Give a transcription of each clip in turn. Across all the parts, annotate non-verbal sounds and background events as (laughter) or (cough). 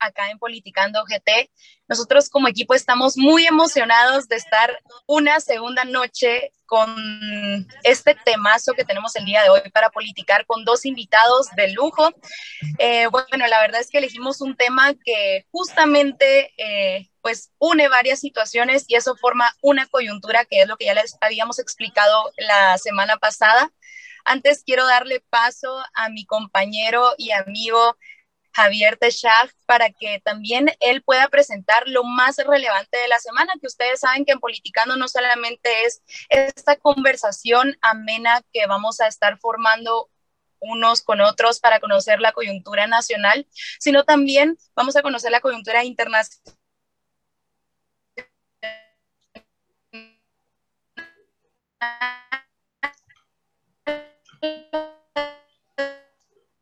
acá en Politicando GT. Nosotros como equipo estamos muy emocionados de estar una segunda noche con este temazo que tenemos el día de hoy para politicar con dos invitados de lujo. Eh, bueno, la verdad es que elegimos un tema que justamente eh, pues une varias situaciones y eso forma una coyuntura que es lo que ya les habíamos explicado la semana pasada. Antes quiero darle paso a mi compañero y amigo Javier Techach para que también él pueda presentar lo más relevante de la semana, que ustedes saben que en Politicando no solamente es esta conversación amena que vamos a estar formando unos con otros para conocer la coyuntura nacional, sino también vamos a conocer la coyuntura internacional.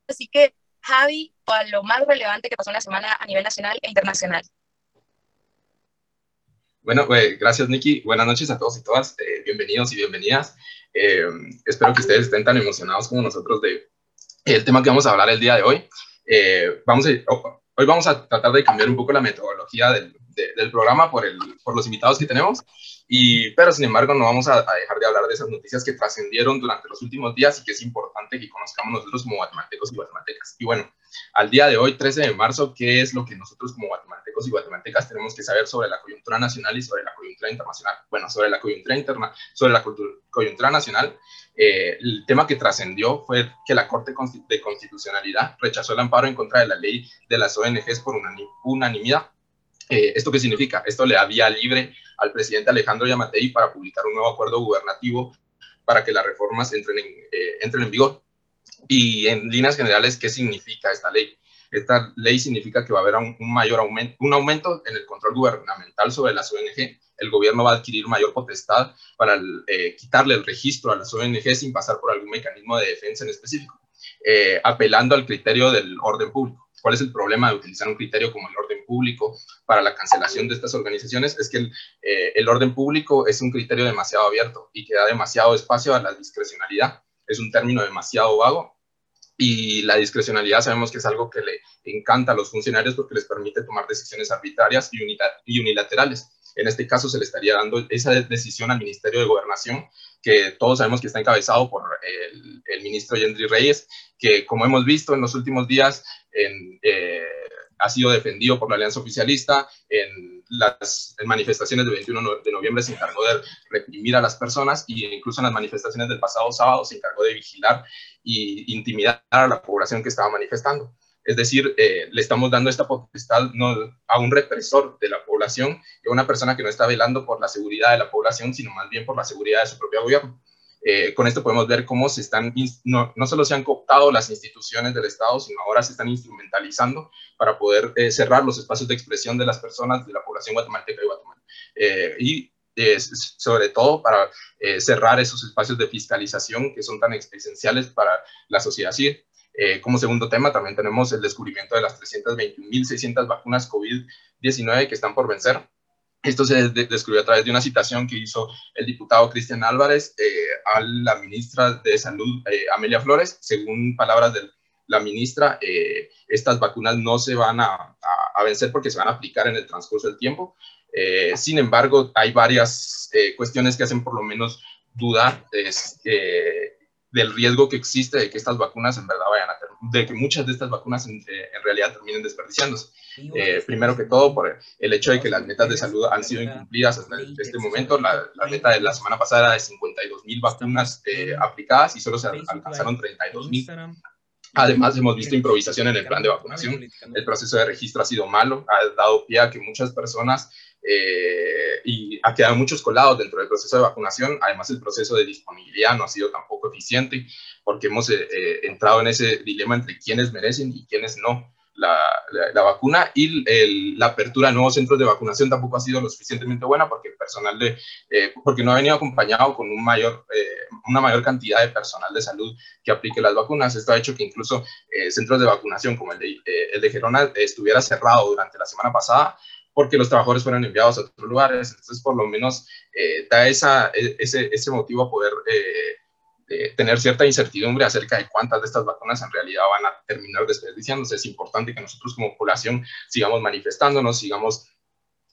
Así que Javi, a lo más relevante que pasó en la semana a nivel nacional e internacional. Bueno, pues, gracias Nikki. Buenas noches a todos y todas. Eh, bienvenidos y bienvenidas. Eh, espero que ustedes estén tan emocionados como nosotros de el tema que vamos a hablar el día de hoy. Eh, vamos hoy vamos a tratar de cambiar un poco la metodología del, del programa por, el, por los invitados que tenemos. Y, pero sin embargo, no vamos a, dejar de hablar de esas noticias que trascendieron durante los últimos días y que es importante que conozcamos nosotros como guatemaltecos y guatemaltecas. Y bueno, al día de hoy, 13 de marzo, ¿qué es lo que nosotros como guatemaltecos y guatemaltecas tenemos que saber sobre la coyuntura nacional y sobre la coyuntura internacional? Bueno, sobre la coyuntura interna, sobre la coyuntura nacional, eh, el tema que trascendió fue que la Corte de Constitucionalidad rechazó el amparo en contra de la ley de las ONGs por unanimidad eh, ¿Esto qué significa? Esto le da vía libre al presidente Alejandro Yamatei para publicar un nuevo acuerdo gubernativo para que las reformas entren en, eh, entren en vigor. Y en líneas generales, ¿qué significa esta ley? Esta ley significa que va a haber un, mayor aumento, un aumento en el control gubernamental sobre las ONG. El gobierno va a adquirir mayor potestad para eh, quitarle el registro a las ONG sin pasar por algún mecanismo de defensa en específico, apelando al criterio del orden público. ¿Cuál es el problema de utilizar un criterio como el orden público para la cancelación de estas organizaciones? Es que el, eh, el orden público es un criterio demasiado abierto y que da demasiado espacio a la discrecionalidad. Es un término demasiado vago y la discrecionalidad sabemos que es algo que le encanta a los funcionarios porque les permite tomar decisiones arbitrarias y unilaterales. En este caso se le estaría dando esa decisión al Ministerio de Gobernación, que todos sabemos que está encabezado por el, el ministro Yendri Reyes, que como hemos visto en los últimos días eh, ha sido defendido por la alianza oficialista. En las manifestaciones del 21 de noviembre se encargó de reprimir a las personas y incluso en las manifestaciones del pasado sábado se encargó de vigilar e intimidar a la población que estaba manifestando. Es decir, eh, le estamos dando esta potestad a un represor de la población a una persona que no está velando por la seguridad de la población, sino más bien por la seguridad de su propio gobierno. Eh, con esto podemos ver cómo se están, no, no, solo se han cooptado las instituciones del Estado, sino ahora se están instrumentalizando para poder eh, cerrar los espacios de expresión de las personas de la población guatemalteca y Guatemala. y sobre todo para cerrar esos espacios de fiscalización que son tan esenciales para la sociedad civil. Eh, como segundo tema, también tenemos el descubrimiento de las 321.600 vacunas COVID-19 que están por vencer. Esto se descubrió a través de una citación que hizo el diputado Cristian Álvarez eh, a la ministra de Salud, eh, Amelia Flores. Según palabras de la ministra, estas vacunas no se van a, a, vencer porque se van a aplicar en el transcurso del tiempo. sin embargo, hay varias cuestiones que hacen por lo menos dudar del riesgo que existe de que estas vacunas en verdad vayan a de que muchas de estas vacunas en, eh, realidad terminen desperdiciándose. Eh, primero que todo, por el hecho de que las metas de salud han sido incumplidas hasta este momento. La, la meta de la semana pasada era de 52 mil vacunas eh, aplicadas y solo se alcanzaron 32 mil. Además, hemos visto improvisación en el plan de vacunación. El proceso de registro ha sido malo, ha dado pie a que muchas personas eh, y ha quedado muchos colados dentro del proceso de vacunación. Además, el proceso de disponibilidad no ha sido tampoco eficiente porque hemos eh, eh, entrado en ese dilema entre quienes merecen y quienes no la, la, vacuna y la apertura de nuevos centros de vacunación tampoco ha sido lo suficientemente buena porque el personal de, porque no ha venido acompañado con un mayor, una mayor cantidad de personal de salud que aplique las vacunas. Esto ha hecho que incluso centros de vacunación como el de, el de Gerona estuviera cerrado durante la semana pasada porque los trabajadores fueron enviados a otros lugares. Entonces, por lo menos, eh, da esa, e, ese, motivo a poder eh, tener cierta incertidumbre acerca de cuántas de estas vacunas en realidad van a terminar desperdiciándose. Es importante que nosotros como población sigamos manifestándonos, sigamos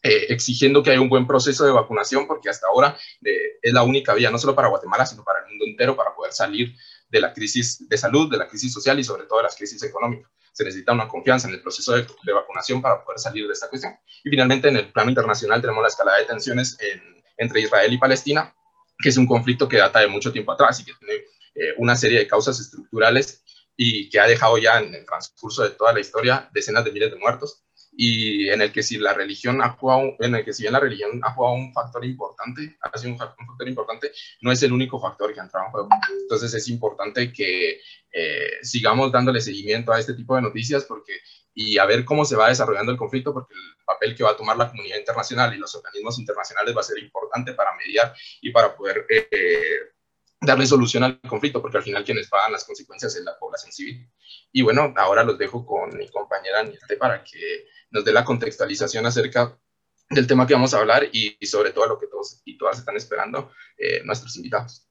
eh, exigiendo que haya un buen proceso de vacunación, porque hasta ahora eh, es la única vía, no solo para Guatemala, sino para el mundo entero, para poder salir de la crisis de salud, de la crisis social y sobre todo de las crisis económicas. Se necesita una confianza en el proceso de, de vacunación para poder salir de esta cuestión. Y finalmente, en el plano internacional tenemos la escalada de tensiones entre Israel y Palestina, que es un conflicto que data de mucho tiempo atrás y que tiene eh, una serie de causas estructurales y que ha dejado ya en el transcurso de toda la historia decenas de miles de muertos y en el que si la religión ha jugado, en el que si bien la religión ha jugado un factor importante, ha sido un, factor importante, no es el único factor que ha entrado en juego. Entonces es importante que eh, sigamos dándole seguimiento a este tipo de noticias porque y a ver cómo se va desarrollando el conflicto, porque el papel que va a tomar la comunidad internacional y los organismos internacionales va a ser importante para mediar y para poder eh, darle solución al conflicto, porque al final quienes pagan las consecuencias es la población civil. Y bueno, ahora los dejo con mi compañera Nietzsche para que nos dé la contextualización acerca del tema que vamos a hablar y, sobre todo lo que todos y todas están esperando eh, nuestros invitados.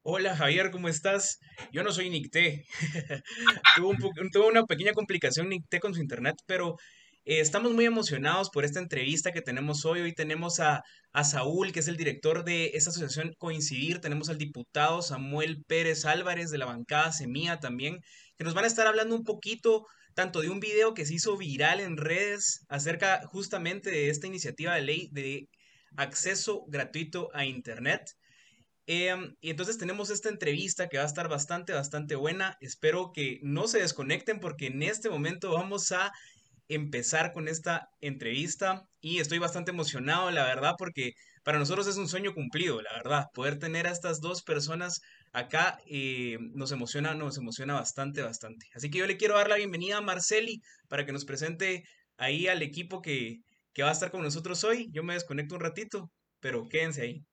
Hola Javier, ¿cómo estás? Yo no soy Nicté. (laughs) tuvo, una pequeña complicación Nicté con su internet, pero eh, estamos muy emocionados por esta entrevista que tenemos hoy. Hoy tenemos a, a, Saúl, que es el director de esta asociación Coincidir. Tenemos al diputado Samuel Pérez Álvarez de la bancada Semilla también, que nos van a estar hablando un poquito tanto de un video que se hizo viral en redes acerca justamente de esta iniciativa de ley de acceso gratuito a Internet. Em, y entonces tenemos esta entrevista que va a estar bastante, bastante buena. Espero que no se desconecten porque en este momento vamos a empezar con esta entrevista y estoy bastante emocionado, la verdad, porque para nosotros es un sueño cumplido, la verdad. Poder tener a estas dos personas acá eh, nos emociona, nos emociona bastante, bastante. Así que yo le quiero dar la bienvenida a Marceli para que nos presente ahí al equipo que, que va a estar con nosotros hoy. Yo me desconecto un ratito, pero quédense ahí.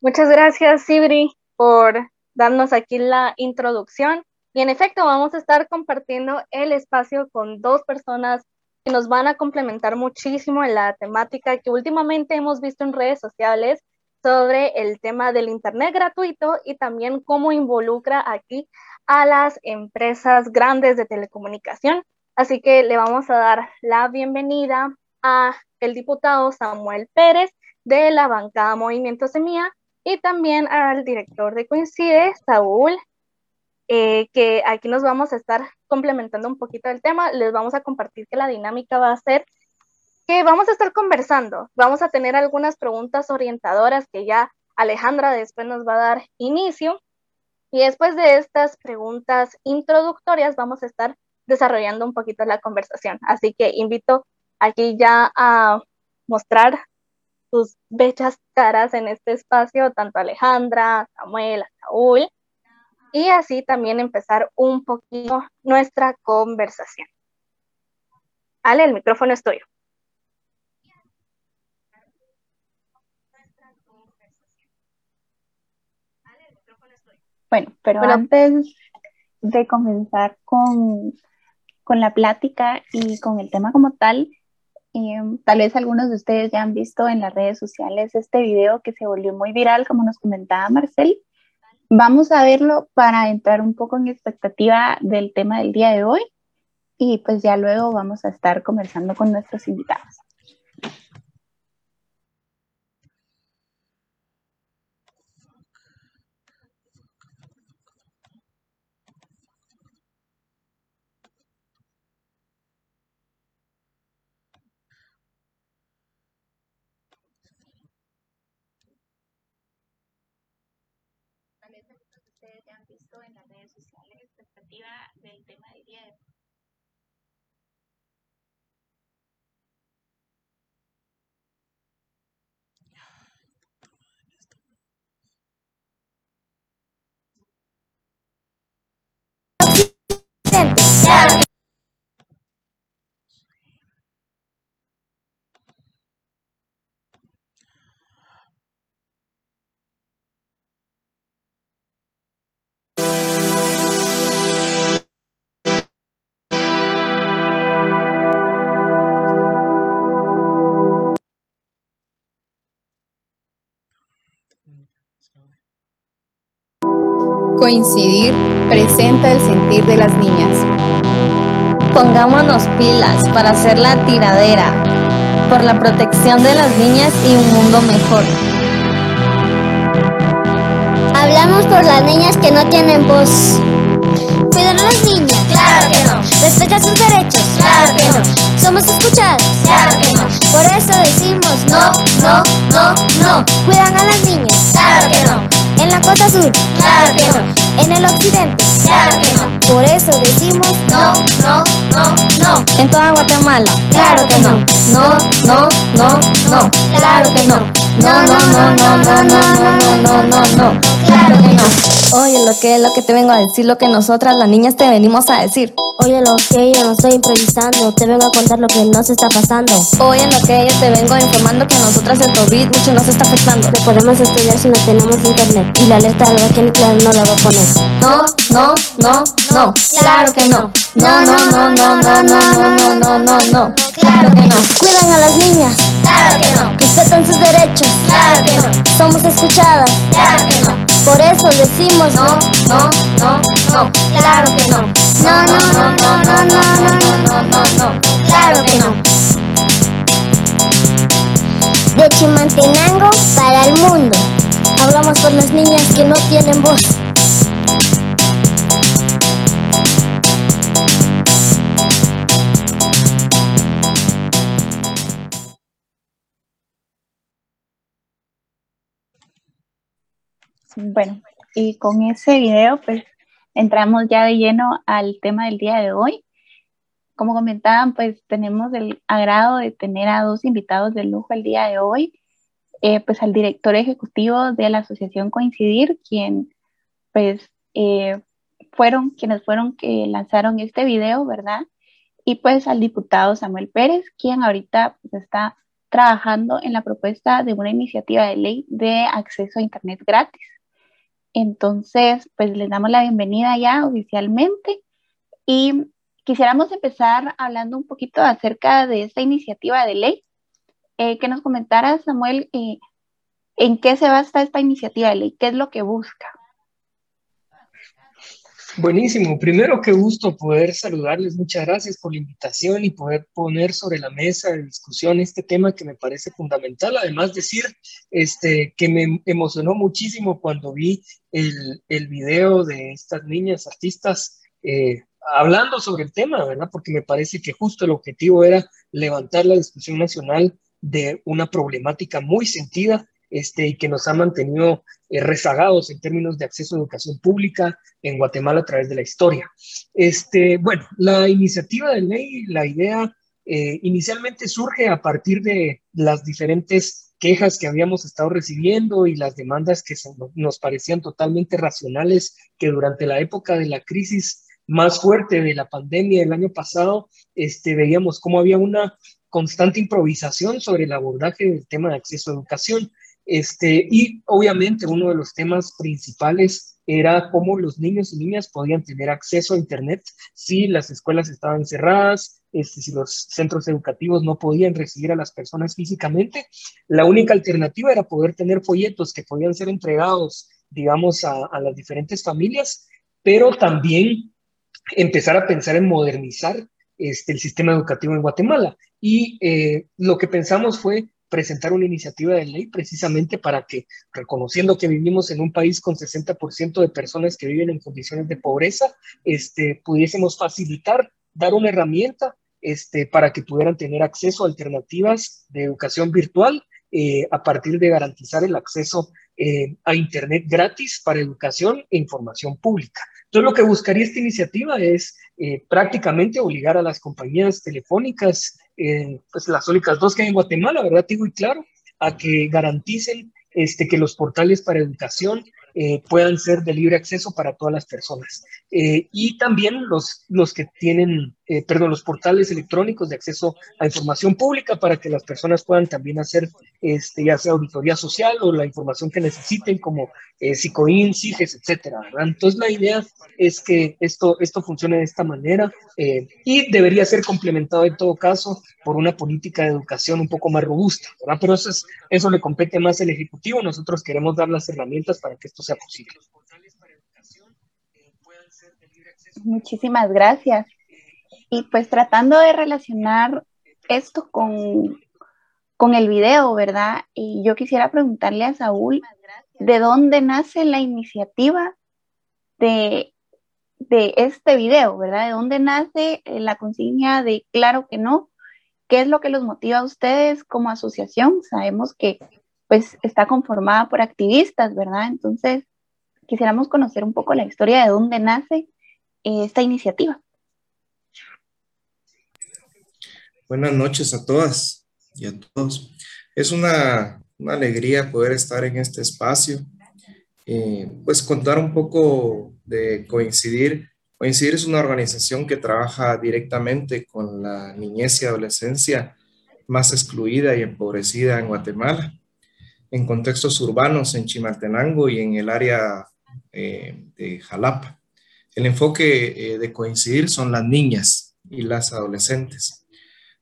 Muchas gracias, Sibri, por darnos aquí la introducción. Y en efecto, vamos a estar compartiendo el espacio con dos personas que nos van a complementar muchísimo en la temática que últimamente hemos visto en redes sociales sobre el tema del Internet gratuito y también cómo involucra aquí a las empresas grandes de telecomunicación. Así que le vamos a dar la bienvenida a el diputado Samuel Pérez de la bancada Movimiento Semilla y también al director de Coincide, Saúl, eh, que aquí nos vamos a estar complementando un poquito el tema. Les vamos a compartir que la dinámica va a ser que vamos a estar conversando, vamos a tener algunas preguntas orientadoras que ya Alejandra después nos va a dar inicio. Y después de estas preguntas introductorias vamos a estar desarrollando un poquito la conversación. Así que invito aquí ya a mostrar sus bellas caras en este espacio, tanto Alejandra, Samuel, Saúl, y así también empezar un poquito nuestra conversación. Ale, el micrófono es tuyo. Bueno, pero antes de comenzar con, con la plática y con el tema como tal, Em, tal vez algunos de ustedes ya han visto en las redes sociales este video que se volvió muy viral, como nos comentaba Marcel. Vamos a verlo para entrar un poco en expectativa del tema del día de hoy y pues ya luego vamos a estar conversando con nuestros invitados. Han visto en las redes sociales, expectativa del tema del día de Coincidir presenta el sentir de las niñas. Pongámonos pilas para hacer la tiradera por la protección de las niñas y un mundo mejor. Hablamos por las niñas que no tienen voz. Claro que no. Sus derechos. Claro que no. Somos escuchadas. Claro que no. Por eso decimos no, no, no, no. Cuidan a las niñas. Claro que no. En la costa sur. Claro que no. En el occidente. Claro que no. Por eso decimos no, no, no, no. En toda Guatemala. Claro que no. No, no, no, no. Claro que no. No, no, no, no, no, no, no, no, no, no. Claro que no. Oye, lo que es lo que te vengo a decir, lo que nosotras las niñas te venimos a decir. Oye, lo que yo no estoy improvisando, te vengo a contar lo que nos está pasando. Oye, lo que yo te vengo informando que nosotras el COVID mucho nos está afectando. No podemos estudiar si no tenemos internet y la alerta de la nuclear no la va a poner. No, no, no, no. Claro que no. No, no, no, no, no, no, no, no, no, no. Claro que no. Cuidan a las niñas. Claro que no. Respetan sus derechos. Claro que no. Somos escuchadas. Claro que no. Por eso decimos no, no, no, no. Claro que no. No, no, no, no, no, no, no, no, no, no. Claro que no. De Chimantenango para el mundo. Hablamos por las niñas que no tienen voz. Bueno, y con ese video, pues entramos ya de lleno al tema del día de hoy. Como comentaban, pues tenemos el agrado de tener a dos invitados de lujo el día de hoy. Eh, pues al director ejecutivo de la asociación Coincidir, quien pues eh, fueron quienes fueron que lanzaron este video, ¿verdad? Y pues al diputado Samuel Pérez, quien ahorita pues, está trabajando en la propuesta de una iniciativa de ley de acceso a Internet gratis. Entonces, pues les damos la bienvenida ya oficialmente y quisiéramos empezar hablando un poquito acerca de esta iniciativa de ley. Eh, que nos comentara, Samuel, eh, en qué se basa esta iniciativa de ley, qué es lo que busca. Buenísimo. Primero, qué gusto poder saludarles. Muchas gracias por la invitación y poder poner sobre la mesa de discusión este tema que me parece fundamental. Además, decir este, que me emocionó muchísimo cuando vi el, el video de estas niñas artistas eh, hablando sobre el tema, ¿verdad? Porque me parece que justo el objetivo era levantar la discusión nacional de una problemática muy sentida este, y que nos ha mantenido eh, rezagados en términos de acceso a educación pública en Guatemala a través de la historia. Este, bueno, la iniciativa de ley, la idea eh, inicialmente surge a partir de las diferentes quejas que habíamos estado recibiendo y las demandas que nos parecían totalmente racionales que durante la época de la crisis más fuerte de la pandemia del año pasado, este, veíamos cómo había una constante improvisación sobre el abordaje del tema de acceso a educación. Este, y obviamente uno de los temas principales era cómo los niños y niñas podían tener acceso a Internet si las escuelas estaban cerradas, este, si los centros educativos no podían recibir a las personas físicamente. La única alternativa era poder tener folletos que podían ser entregados, digamos, a, las diferentes familias, pero también empezar a pensar en modernizar este, el sistema educativo en Guatemala. Y eh, lo que pensamos fue presentar una iniciativa de ley precisamente para que, reconociendo que vivimos en un país con 60% de personas que viven en condiciones de pobreza, este, pudiésemos facilitar, dar una herramienta este, para que pudieran tener acceso a alternativas de educación virtual eh, a partir de garantizar el acceso eh, a Internet gratis para educación e información pública. Entonces, lo que buscaría esta iniciativa es eh, prácticamente obligar a las compañías telefónicas, eh, pues las únicas dos que hay en Guatemala, ¿verdad? Digo y claro, a que garanticen este, que los portales para educación eh, puedan ser de libre acceso para todas las personas. Eh, y también los, los que tienen, eh, perdón, los portales electrónicos de acceso a información pública para que las personas puedan también hacer, este, ya sea auditoría social o la información que necesiten, como eh, CIGES, etcétera. Entonces, la idea es que esto, esto funcione de esta manera y debería ser complementado en todo caso por una política de educación un poco más robusta, ¿verdad? Pero eso, es, eso le compete más al Ejecutivo. Nosotros queremos dar las herramientas para que esto sea posible. Muchísimas gracias. Y pues tratando de relacionar esto con, con el video, ¿verdad? Y yo quisiera preguntarle a Saúl, ¿de dónde nace la iniciativa de, de este video, ¿verdad? ¿De dónde nace eh, la consigna de claro que no? ¿Qué es lo que los motiva a ustedes como asociación? Sabemos que pues está conformada por activistas, ¿verdad? Entonces, quisiéramos conocer un poco la historia de dónde nace eh, esta iniciativa. Buenas noches a todas y a todos. Es una, alegría poder estar en este espacio, eh, pues contar un poco de Coincidir. Coincidir es una organización que trabaja directamente con la niñez y adolescencia más excluida y empobrecida en Guatemala, en contextos urbanos en Chimaltenango y en el área eh, de Jalapa. El enfoque eh, de Coincidir son las niñas y las adolescentes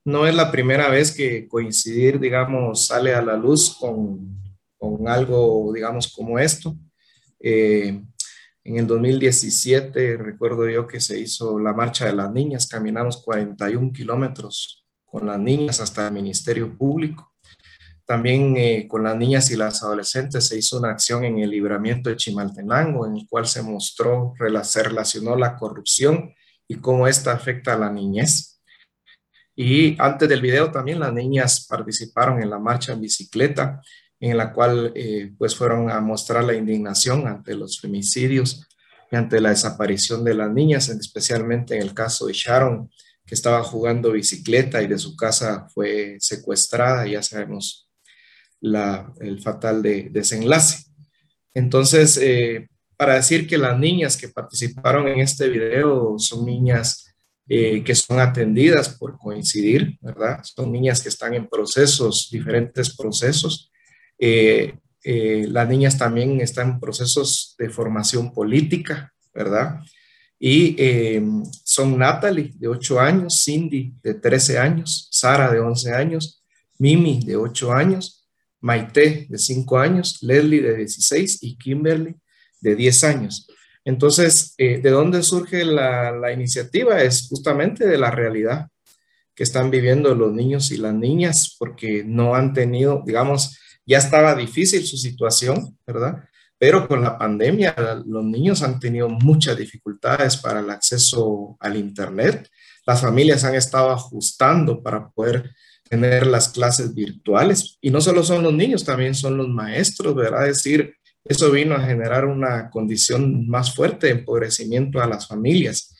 no es la primera vez que coincidir, digamos, sale a la luz con, con algo, digamos, como esto. Eh, en el 2017 recuerdo yo que se hizo la marcha de las niñas, caminamos 41 kilómetros con las niñas hasta el Ministerio Público. También eh, con las niñas y las adolescentes se hizo una acción en el libramiento de Chimaltenango, en el cual se mostró, se relacionó la corrupción y cómo esta afecta a la niñez. Y antes del video también las niñas participaron en la marcha en bicicleta, en la cual eh, pues fueron a mostrar la indignación ante los femicidios y ante la desaparición de las niñas, especialmente en el caso de Sharon, que estaba jugando bicicleta y de su casa fue secuestrada, ya sabemos la, el fatal de, desenlace. Entonces, eh, para decir que las niñas que participaron en este video son niñas eh, que son atendidas por coincidir, ¿verdad? Son niñas que están en procesos, diferentes procesos. Eh, eh, las niñas también están en procesos de formación política, ¿verdad? Y son Natalie, de 8 años, Cindy, de 13 años, Sara, de 11 años, Mimi, de 8 años, Maite, de 5 años, Leslie, de 16 y Kimberly, de 10 años. Entonces, eh, ¿de dónde surge la, iniciativa? Es justamente de la realidad que están viviendo los niños y las niñas, porque no han tenido, digamos, ya estaba difícil su situación, ¿verdad? Pero con la pandemia los niños han tenido muchas dificultades para el acceso al Internet. Las familias han estado ajustando para poder tener las clases virtuales. Y no solo son los niños, también son los maestros, ¿verdad? Es decir, eso vino a generar una condición más fuerte de empobrecimiento a las familias.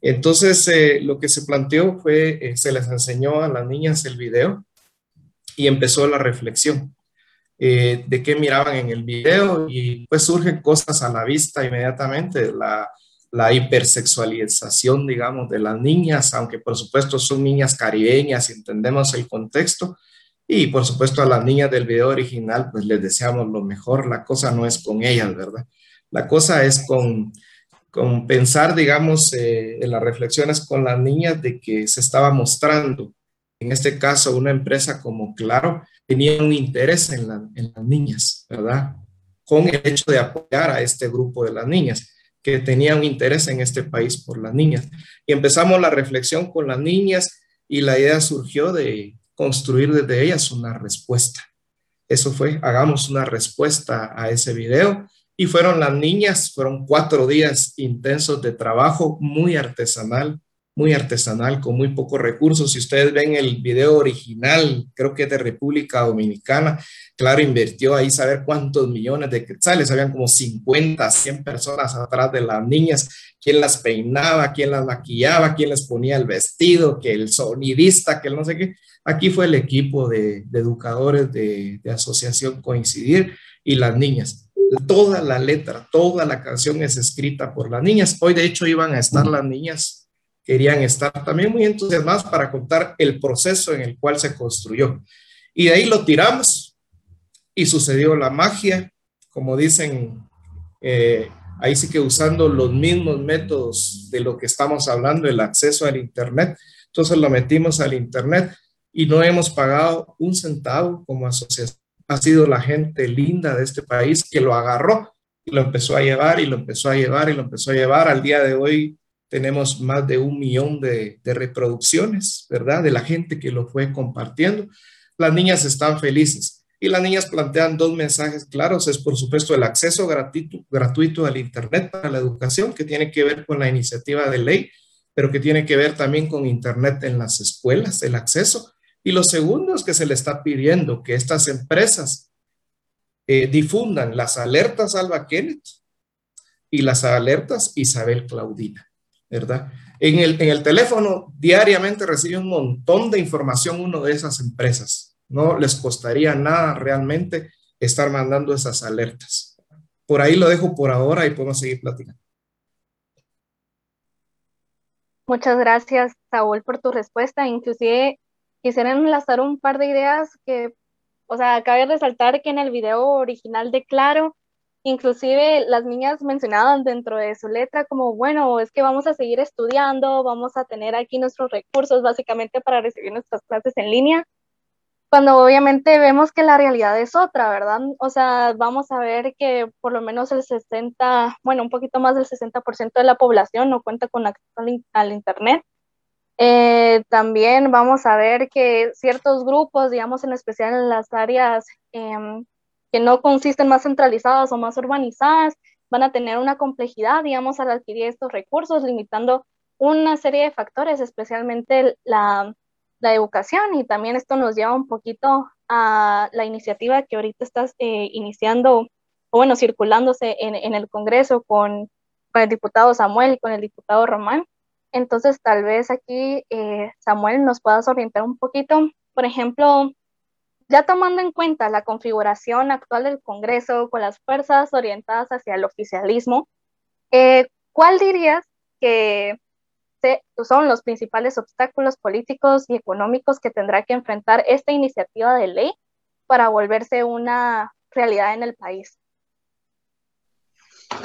Entonces, eh, lo que se planteó fue, eh, se les enseñó a las niñas el video y empezó la reflexión eh, de qué miraban en el video y pues surgen cosas a la vista inmediatamente, la, la hipersexualización, digamos, de las niñas, aunque por supuesto son niñas caribeñas y entendemos el contexto, y por supuesto a las niñas del video original, pues les deseamos lo mejor. La cosa no es con ellas, ¿verdad? La cosa es con, con pensar, digamos, eh, en las reflexiones con las niñas de que se estaba mostrando, en este caso, una empresa como Claro, tenía un interés en, en las niñas, ¿verdad? Con el hecho de apoyar a este grupo de las niñas que tenía un interés en este país por las niñas. Y empezamos la reflexión con las niñas y la idea surgió de, construir desde ellas una respuesta. Eso fue, hagamos una respuesta a ese video. Y fueron las niñas, fueron cuatro días intensos de trabajo, muy artesanal, muy artesanal, con muy pocos recursos. Si ustedes ven el video original, creo que es de República Dominicana, claro, invirtió ahí saber cuántos millones de quetzales, habían como 50, 100 personas atrás de las niñas, quién las peinaba, quién las maquillaba, quién les ponía el vestido, que el sonidista, que no sé qué. Aquí fue el equipo de, educadores de, Asociación Coincidir y las niñas. Toda la letra, toda la canción es escrita por las niñas. Hoy de hecho iban a estar las niñas, querían estar también muy entusiasmadas para contar el proceso en el cual se construyó. Y de ahí lo tiramos y sucedió la magia, como dicen, eh, ahí sí que usando los mismos métodos de lo que estamos hablando, el acceso al Internet. Entonces lo metimos al Internet y no hemos pagado un centavo como asociación. Ha sido la gente linda de este país que lo agarró y lo empezó a llevar y lo empezó a llevar y lo empezó a llevar. Al día de hoy tenemos más de un millón de, de reproducciones, ¿verdad? De la gente que lo fue compartiendo. Las niñas están felices y las niñas plantean dos mensajes claros. Es, por supuesto, el acceso gratuito, gratuito al Internet para la educación, que tiene que ver con la iniciativa de ley, pero que tiene que ver también con Internet en las escuelas, el acceso. Y lo segundo es que se le está pidiendo que estas empresas eh, difundan las alertas Alba Kenneth y las alertas Isabel Claudina. ¿Verdad? En el, en el teléfono diariamente recibe un montón de información uno de esas empresas. No les costaría nada realmente estar mandando esas alertas. Por ahí lo dejo por ahora y podemos seguir platicando. Muchas gracias, Saúl, por tu respuesta. Inclusive quisiera enlazar un par de ideas que, o sea, cabe resaltar que en el video original de Claro Inclusive las niñas mencionaban dentro de su letra como, bueno, es que vamos a seguir estudiando, vamos a tener aquí nuestros recursos básicamente para recibir nuestras clases en línea, cuando obviamente vemos que la realidad es otra, ¿verdad? O sea, vamos a ver que por lo menos el 60, bueno, un poquito más del 60% de la población no cuenta con acceso al, Internet. Eh, también vamos a ver que ciertos grupos, digamos en especial en las áreas em, que no consisten más centralizadas o más urbanizadas, van a tener una complejidad, digamos, al adquirir estos recursos, limitando una serie de factores, especialmente la, la educación. Y también esto nos lleva un poquito a la iniciativa que ahorita estás eh, iniciando, o bueno, circulándose en, en el Congreso con, con, el diputado Samuel y con el diputado Román. Entonces, tal vez aquí, eh, Samuel, nos puedas orientar un poquito. Por ejemplo, ya tomando en cuenta la configuración actual del Congreso con las fuerzas orientadas hacia el oficialismo, eh, ¿cuál dirías que son los principales obstáculos políticos y económicos que tendrá que enfrentar esta iniciativa de ley para volverse una realidad en el país?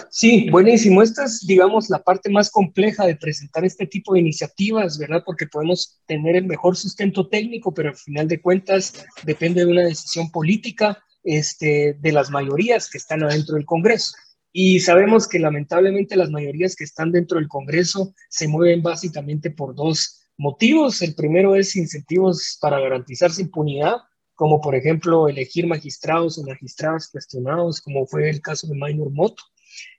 Sí, buenísimo. Esta es, digamos, la parte más compleja de presentar este tipo de iniciativas, ¿verdad? Porque podemos tener el mejor sustento técnico, pero al final de cuentas depende de una decisión política este, de las mayorías que están adentro del Congreso. Y sabemos que lamentablemente las mayorías que están dentro del Congreso se mueven básicamente por dos motivos. El primero es incentivos para garantizarse impunidad, como por ejemplo elegir magistrados o magistradas cuestionados, como fue el caso de Minor Moto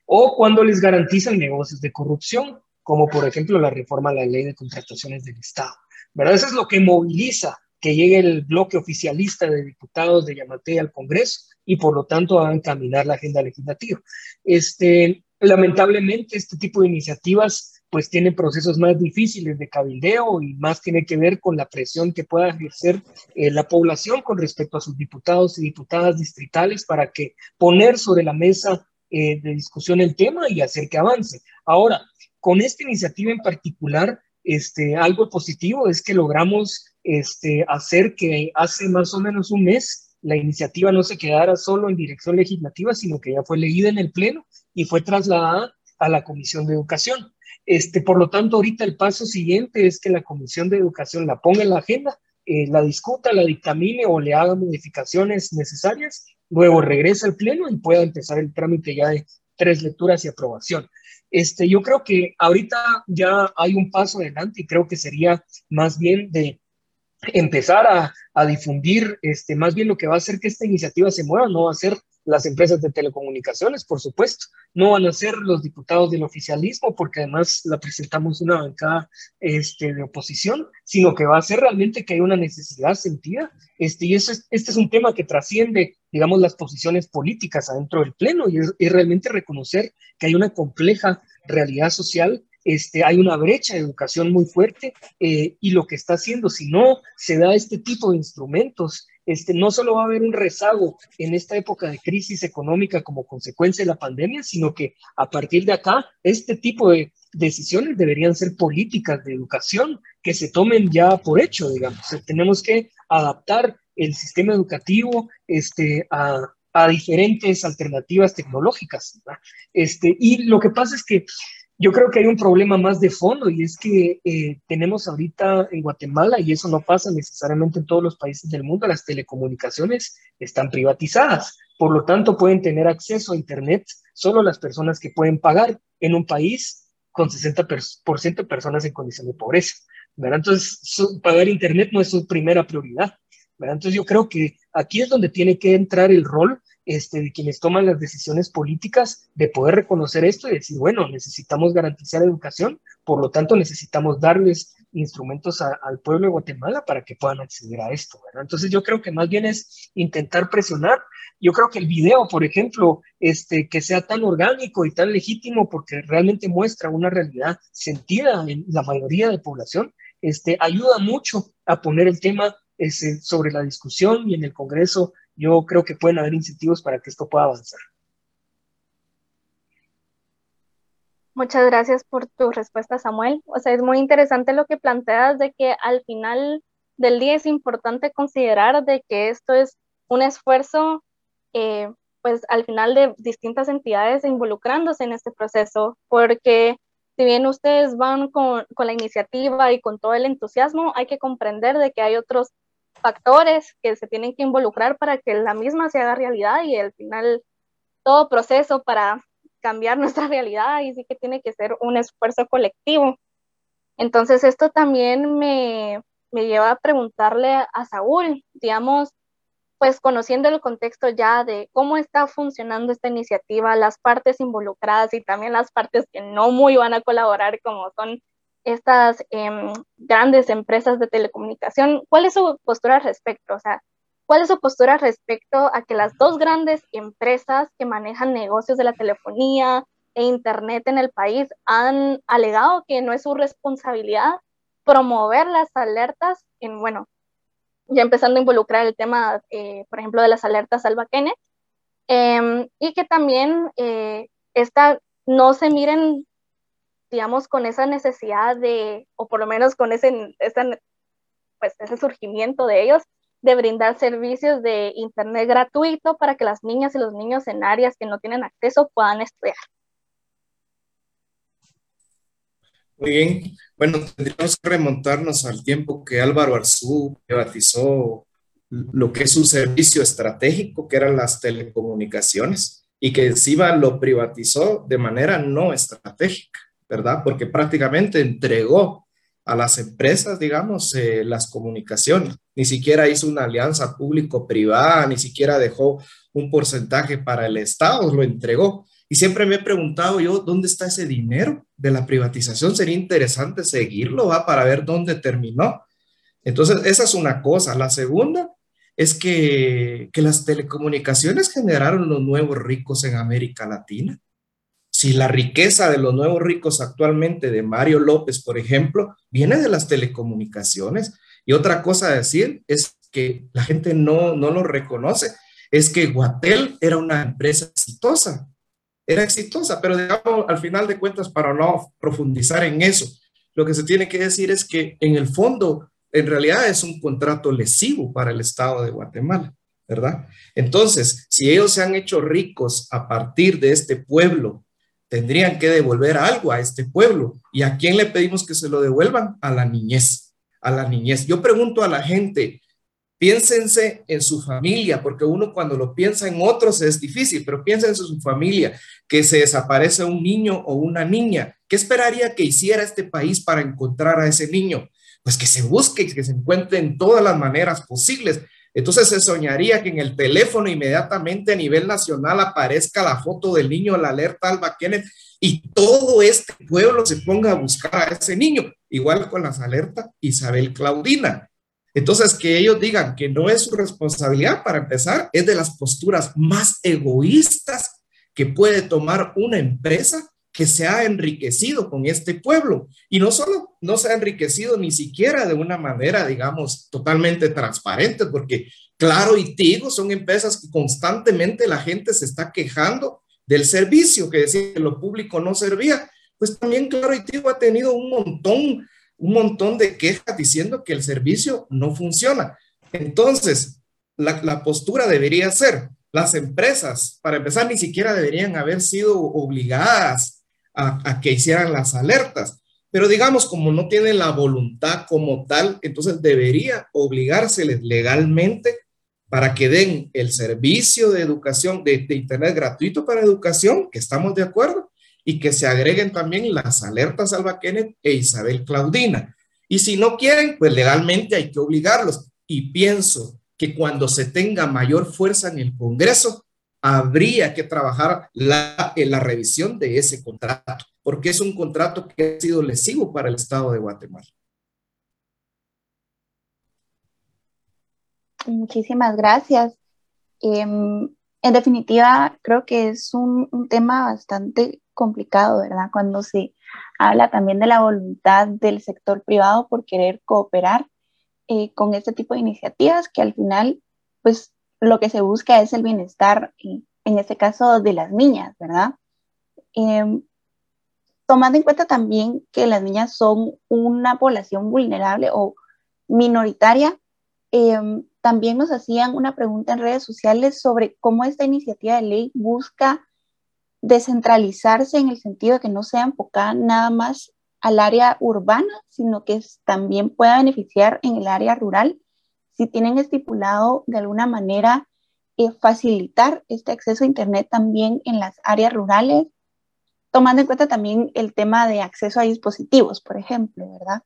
o cuando les garantizan negocios de corrupción, como por ejemplo la reforma a la ley de contrataciones del Estado. ¿Verdad? Eso es lo que moviliza que llegue el bloque oficialista de diputados de Yamate al Congreso y por lo tanto a encaminar la agenda legislativa. Este, lamentablemente, este tipo de iniciativas pues tienen procesos más difíciles de cabildeo y más tiene que ver con la presión que pueda ejercer eh, la población con respecto a sus diputados y diputadas distritales para que poner sobre la mesa eh, de discusión el tema y hacer que avance. Ahora, con esta iniciativa en particular, este, algo positivo es que logramos este, hacer que hace más o menos un mes la iniciativa no se quedara solo en dirección legislativa, sino que ya fue leída en el Pleno y fue trasladada a la Comisión de Educación. Este, por lo tanto, ahorita el paso siguiente es que la Comisión de Educación la ponga en la agenda, eh, la discuta, la dictamine o le haga modificaciones necesarias luego regresa al Pleno y pueda empezar el trámite ya de tres lecturas y aprobación. Este, yo creo que ahorita ya hay un paso adelante y creo que sería más bien de empezar a, a, difundir, este, más bien lo que va a hacer que esta iniciativa se mueva, no va a ser las empresas de telecomunicaciones, por supuesto, no van a ser los diputados del oficialismo, porque además la presentamos una bancada este, de oposición, sino que va a ser realmente que hay una necesidad sentida, este, y eso este es un tema que trasciende, digamos, las posiciones políticas adentro del Pleno, y es, realmente reconocer que hay una compleja realidad social este, hay una brecha de educación muy fuerte eh, y lo que está haciendo, si no se da este tipo de instrumentos este, no solo va a haber un rezago en esta época de crisis económica como consecuencia de la pandemia, sino que a partir de acá, este tipo de decisiones deberían ser políticas de educación que se tomen ya por hecho, digamos. tenemos que adaptar el sistema educativo este, a, a diferentes alternativas tecnológicas. Este, y lo que pasa es que yo creo que hay un problema más de fondo y es que eh, tenemos ahorita en Guatemala, y eso no pasa necesariamente en todos los países del mundo, las telecomunicaciones están privatizadas. Por lo tanto, pueden tener acceso a Internet solo las personas que pueden pagar en un país con 60% de personas en condición de pobreza. ¿verdad? Entonces, pagar Internet no es su primera prioridad. ¿verdad? Entonces, yo creo que aquí es donde tiene que entrar el rol este, de quienes toman las decisiones políticas de poder reconocer esto y decir, bueno, necesitamos garantizar educación, por lo tanto necesitamos darles instrumentos al pueblo de Guatemala para que puedan acceder a esto. ¿verdad? Entonces yo creo que más bien es intentar presionar. Yo creo que el video, por ejemplo, este, que sea tan orgánico y tan legítimo porque realmente muestra una realidad sentida en la mayoría de población, este, ayuda mucho a poner el tema este, sobre la discusión y en el Congreso yo creo que pueden haber incentivos para que esto pueda avanzar. Muchas gracias por tu respuesta, Samuel. O sea, es muy interesante lo que planteas de que al final del día es importante considerar de que esto es un esfuerzo, eh, pues al final de distintas entidades involucrándose en este proceso, porque si bien ustedes van con, con la iniciativa y con todo el entusiasmo, hay que comprender de que hay otros factores que se tienen que involucrar para que la misma se haga realidad y al final todo proceso para cambiar (laughs) nuestra realidad y sí que tiene que ser un esfuerzo colectivo. Entonces esto también me, me lleva a preguntarle a Saúl, digamos, pues conociendo el contexto ya de cómo está funcionando esta iniciativa, las partes involucradas y también las partes que no muy van a colaborar, como son estas em, grandes empresas de telecomunicación, ¿cuál es su postura al respecto? O sea, ¿cuál es su postura respecto a que las dos grandes empresas que manejan negocios de la telefonía e Internet en el país han alegado que no es su responsabilidad promover las alertas en, bueno, ya empezando a involucrar el tema, eh, por ejemplo, de las alertas Alba Kenneth, em, y que también eh, esta, no se miren digamos, con esa necesidad de, o por lo menos con ese, pues, ese surgimiento de ellos, de brindar servicios de Internet gratuito para que las niñas y los niños en áreas que no tienen acceso puedan estudiar. Muy bien. Bueno, tendríamos que remontarnos al tiempo que Álvaro Arzú privatizó lo que es un servicio estratégico, que eran las telecomunicaciones, y que encima lo privatizó de manera no estratégica. ¿Verdad? Porque prácticamente entregó a las empresas, digamos, eh, las comunicaciones. Ni siquiera hizo una alianza público-privada, ni siquiera dejó un porcentaje para el Estado, lo entregó. Y siempre me he preguntado yo, ¿dónde está ese dinero de la privatización? Sería interesante seguirlo, ¿va? Para ver dónde terminó. Entonces, esa es una cosa. La segunda es que, que las telecomunicaciones generaron los nuevos ricos en América Latina si la riqueza de los nuevos ricos actualmente, de Mario López, por ejemplo, viene de las telecomunicaciones. Y otra cosa a decir es que la gente no, no lo reconoce, es que Guatel era una empresa exitosa, era exitosa, pero digamos, al final de cuentas, para no profundizar en eso, lo que se tiene que decir es que en el fondo, en realidad es un contrato lesivo para el Estado de Guatemala, ¿verdad? Entonces, si ellos se han hecho ricos a partir de este pueblo tendrían que devolver algo a este pueblo. ¿Y a quién le pedimos que se lo devuelvan? A la niñez, a la niñez. Yo pregunto a la gente, piénsense en su familia, porque uno cuando lo piensa en otros es difícil, pero piénsense en su familia, que se desaparece un niño o una niña. ¿Qué esperaría que hiciera este país para encontrar a ese niño? Pues que se busque, que se encuentre en todas las maneras posibles. Entonces se soñaría que en el teléfono inmediatamente a nivel nacional aparezca la foto del niño, la alerta Alba Kenneth, y todo este pueblo se ponga a buscar a ese niño, igual con las alertas Isabel Claudina. Entonces, que ellos digan que no es su responsabilidad, para empezar, es de las posturas más egoístas que puede tomar una empresa que se ha enriquecido con este pueblo. Y no solo no se ha enriquecido ni siquiera de una manera, digamos, totalmente transparente, porque Claro y Tigo son empresas que constantemente la gente se está quejando del servicio, que decía que lo público no servía. Pues también Claro y Tigo ha tenido un montón, un montón de quejas diciendo que el servicio no funciona. Entonces, la, la postura debería ser, las empresas, para empezar, ni siquiera deberían haber sido obligadas a, que hicieran las alertas. Pero digamos, como no tiene la voluntad como tal, entonces debería obligárseles legalmente para que den el servicio de educación de, de, Internet gratuito para educación, que estamos de acuerdo, y que se agreguen también las alertas Alba Kenneth e Isabel Claudina. Y si no quieren, pues legalmente hay que obligarlos. Y pienso que cuando se tenga mayor fuerza en el Congreso, habría que trabajar la, en la revisión de ese contrato, porque es un contrato que ha sido lesivo para el Estado de Guatemala. Muchísimas gracias. Em, en definitiva, creo que es un, tema bastante complicado, ¿verdad? Cuando se habla también de la voluntad del sector privado por querer cooperar eh, con este tipo de iniciativas que al final, pues lo que se busca es el bienestar, en este caso, de las niñas, ¿verdad? Em, tomando en cuenta también que las niñas son una población vulnerable o minoritaria, em, también nos hacían una pregunta en redes sociales sobre cómo esta iniciativa de ley busca descentralizarse en el sentido de que no sea enfocada nada más al área urbana, sino que también pueda beneficiar en el área rural, si tienen estipulado de alguna manera eh, facilitar este acceso a Internet también en las áreas rurales, tomando en cuenta también el tema de acceso a dispositivos, por ejemplo, ¿verdad?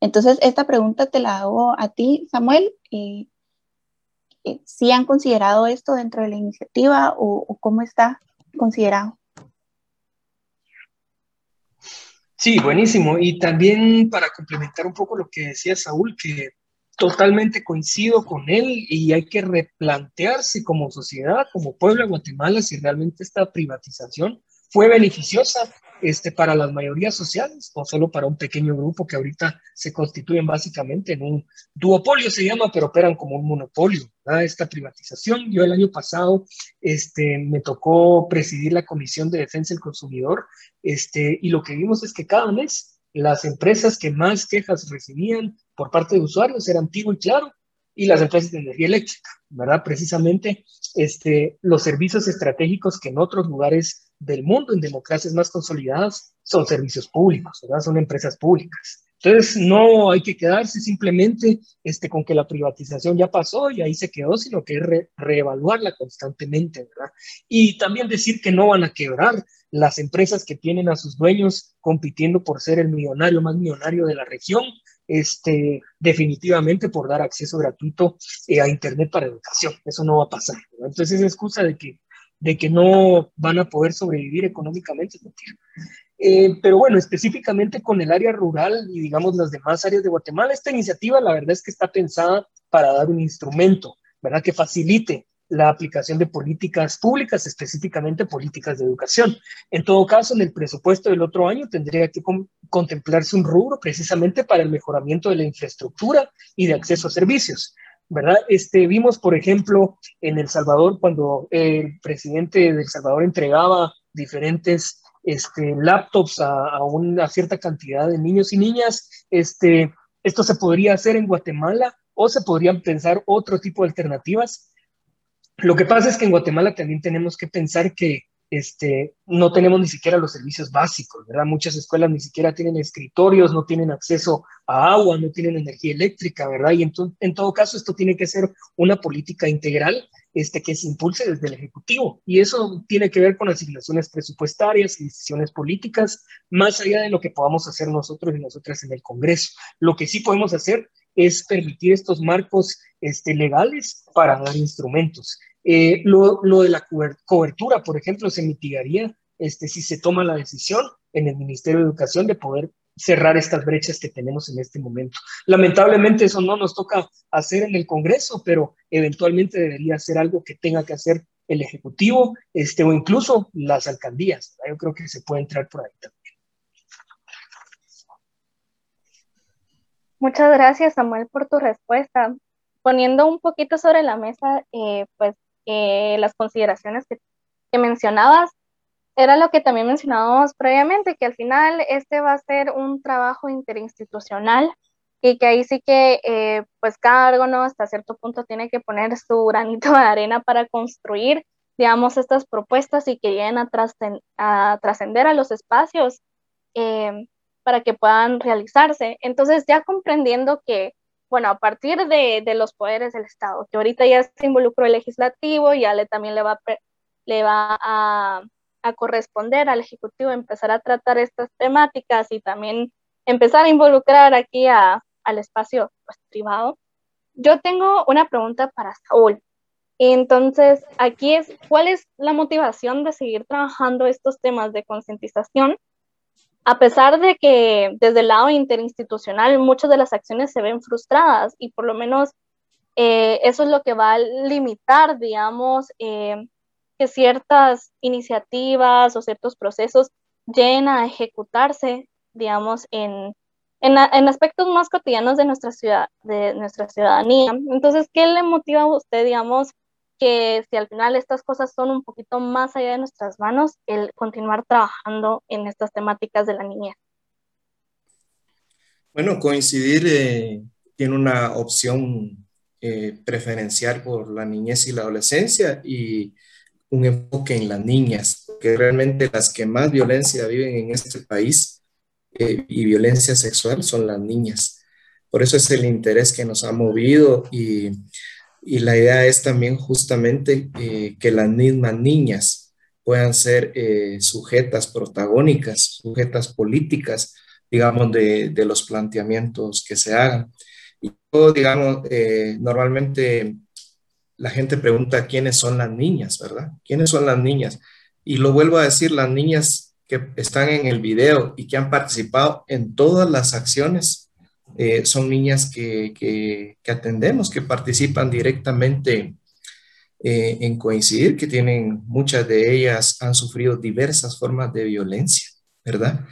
Entonces, esta pregunta te la hago a ti, Samuel. Eh, eh, ¿Sí han considerado esto dentro de la iniciativa o cómo está considerado? Sí, buenísimo. Y también para complementar un poco lo que decía Saúl, que totalmente coincido con él y hay que replantearse como sociedad, como pueblo de Guatemala, si realmente esta privatización fue beneficiosa este, para las mayorías sociales o solo para un pequeño grupo que ahorita se constituyen básicamente en un duopolio, se llama, pero operan como un monopolio, esta privatización. Yo el año pasado este, me tocó presidir la Comisión de Defensa del Consumidor este, y lo que vimos es que cada mes las empresas que más quejas recibían por parte de usuarios eran Tigo y Claro y las empresas de energía eléctrica, ¿verdad? Precisamente este, los servicios estratégicos que en otros lugares del mundo en democracias más consolidadas son servicios públicos, ¿verdad? Son empresas públicas. Entonces, no hay que quedarse simplemente este, con que la privatización ya pasó y ahí se quedó, sino que es reevaluarla constantemente, ¿verdad? Y también decir que no van a quebrar las empresas que tienen a sus dueños compitiendo por ser el millonario más millonario de la región, este, definitivamente por dar acceso gratuito eh, a Internet para educación. Eso no va a pasar. ¿verdad? Entonces, es excusa de que de que no van a poder sobrevivir económicamente, eh, pero bueno, específicamente con el área rural y digamos las demás áreas de Guatemala, esta iniciativa la verdad es que está pensada para dar un instrumento, ¿verdad? Que facilite la aplicación de políticas públicas, específicamente políticas de educación. En todo caso, en el presupuesto del otro año tendría que contemplarse un rubro precisamente para el mejoramiento de la infraestructura y de acceso a servicios. ¿verdad? Este, vimos, por ejemplo, en El Salvador, cuando el presidente de El Salvador entregaba diferentes este, laptops a, una cierta cantidad de niños y niñas, este, esto se podría hacer en Guatemala o se podrían pensar otro tipo de alternativas. Lo que pasa es que en Guatemala también tenemos que pensar que este, no tenemos ni siquiera los servicios básicos, ¿verdad? Muchas escuelas ni siquiera tienen escritorios, no tienen acceso a agua, no tienen energía eléctrica, ¿verdad? Y en, en todo caso esto tiene que ser una política integral este, que se impulse desde el Ejecutivo. Y eso tiene que ver con asignaciones presupuestarias y decisiones políticas, más allá de lo que podamos hacer nosotros y nosotras en el Congreso. Lo que sí podemos hacer es permitir estos marcos este, legales para dar instrumentos. Eh, lo, de la cobertura, por ejemplo, se mitigaría este, si se toma la decisión en el Ministerio de Educación de poder cerrar estas brechas que tenemos en este momento. Lamentablemente eso no nos toca hacer en el Congreso, pero eventualmente debería ser algo que tenga que hacer el Ejecutivo este, o incluso las alcaldías. Yo creo que se puede entrar por ahí también. Muchas gracias, Samuel, por tu respuesta. Poniendo un poquito sobre la mesa, eh, pues eh, las consideraciones que, mencionabas, era lo que también mencionábamos previamente, que al final este va a ser un trabajo interinstitucional y que ahí sí que pues cada órgano hasta cierto punto tiene que poner su granito de arena para construir digamos, estas propuestas y que lleguen a, trascender a los espacios eh, para que puedan realizarse. Entonces, ya comprendiendo que, bueno, a partir de, de, los poderes del Estado, que ahorita ya se involucró el legislativo, ya le, también le va, le va a, a corresponder al Ejecutivo empezar a tratar estas temáticas y también empezar a involucrar aquí a, al espacio pues, privado. Yo tengo una pregunta para Saúl. Entonces, aquí es, ¿cuál es la motivación de seguir trabajando estos temas de concientización? A pesar de que desde el lado interinstitucional muchas de las acciones se ven frustradas y por lo menos eh, eso es lo que va a limitar, digamos, eh, que ciertas iniciativas o ciertos procesos lleguen a ejecutarse, digamos, en, en, aspectos más cotidianos de nuestra ciudad, de nuestra ciudadanía. Entonces, ¿qué le motiva a usted, digamos, que si al final estas cosas son un poquito más allá de nuestras manos, el continuar trabajando en estas temáticas de la niñez? Bueno, coincidir eh, tiene una opción eh, preferencial por la niñez y la adolescencia y un enfoque en las niñas, que realmente las que más violencia viven en este país eh, y violencia sexual son las niñas. Por eso es el interés que nos ha movido y, y la idea es también justamente eh, que las mismas niñas puedan ser eh, sujetas protagónicas, sujetas políticas, digamos, de, de, los planteamientos que se hagan. Y yo, digamos, normalmente la gente pregunta quiénes son las niñas, ¿verdad? ¿Quiénes son las niñas? Y lo vuelvo a decir, las niñas que están en el video y que han participado en todas las acciones eh, son niñas que, atendemos, que participan directamente eh, en coincidir, que tienen, muchas de ellas han sufrido diversas formas de violencia, ¿verdad?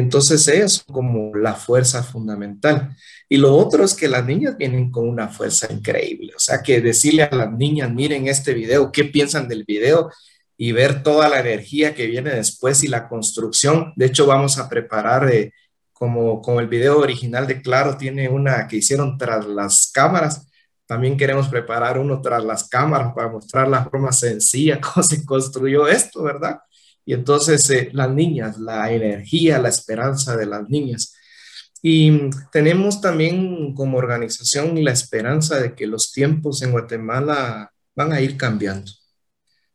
Entonces es como la fuerza fundamental. Y lo otro es que las niñas vienen con una fuerza increíble. O sea, que decirle a las niñas, miren este video, qué piensan del video y ver toda la energía que viene después y la construcción. De hecho, vamos a preparar, eh, como, como el video original de Claro tiene una que hicieron tras las cámaras, también queremos preparar uno tras las cámaras para mostrar la forma sencilla, (laughs) cómo se construyó esto, ¿verdad? Y entonces eh, las niñas, la energía, la esperanza de las niñas. Y tenemos también como organización la esperanza de que los tiempos en Guatemala van a ir cambiando,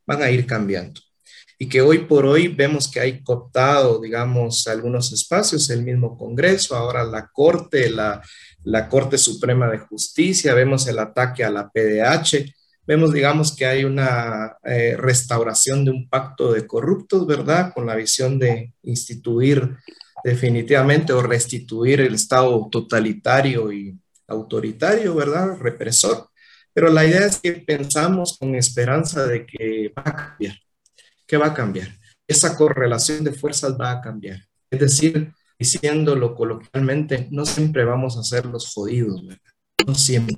van a ir cambiando. Y que hoy por hoy vemos que hay cooptado, digamos, algunos espacios, el mismo Congreso, ahora la Corte, la, la Corte Suprema de Justicia, vemos el ataque a la PDH, vemos, digamos, que hay una eh, restauración de un pacto de corruptos, ¿verdad? Con la visión de instituir definitivamente o restituir el Estado totalitario y autoritario, ¿verdad? Represor. Pero la idea es que pensamos con esperanza de que va a cambiar, que va a cambiar. Esa correlación de fuerzas va a cambiar. Es decir, diciéndolo coloquialmente, no siempre vamos a ser los jodidos, ¿verdad? No siempre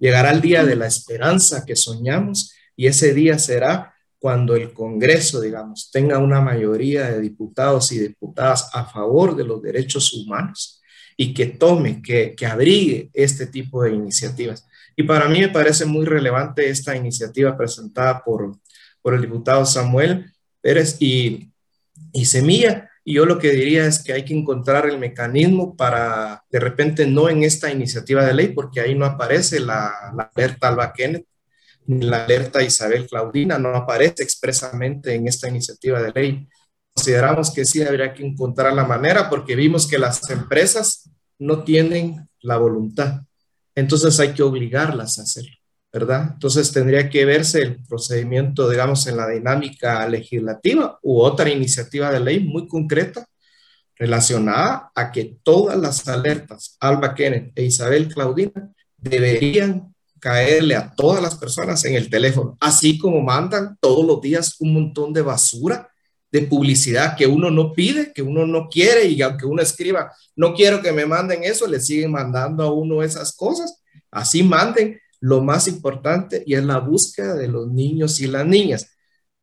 Llegará el día de la esperanza que soñamos y ese día será cuando el Congreso, digamos, tenga una mayoría de diputados y diputadas a favor de los derechos humanos y que tome, que, que abrigue este tipo de iniciativas. Y para mí me parece muy relevante esta iniciativa presentada por, por el diputado Samuel Pérez y, y Semilla, y yo lo que diría es que hay que encontrar el mecanismo para, de repente, no en esta iniciativa de ley, porque ahí no aparece la, alerta Alba Kenneth, ni la alerta Isabel Claudina, no aparece expresamente en esta iniciativa de ley. Consideramos que sí habría que encontrar la manera, porque vimos que las empresas no tienen la voluntad. Entonces hay que obligarlas a hacerlo. ¿Verdad? Entonces tendría que verse el procedimiento, digamos, en la dinámica legislativa u otra iniciativa de ley muy concreta relacionada a que todas las alertas, Alba Kenneth e Isabel Claudina, deberían caerle a todas las personas en el teléfono, así como mandan todos los días un montón de basura de publicidad que uno no pide, que uno no quiere y aunque uno escriba, no quiero que me manden eso, le siguen mandando a uno esas cosas, así manden lo más importante y es la búsqueda de los niños y las niñas.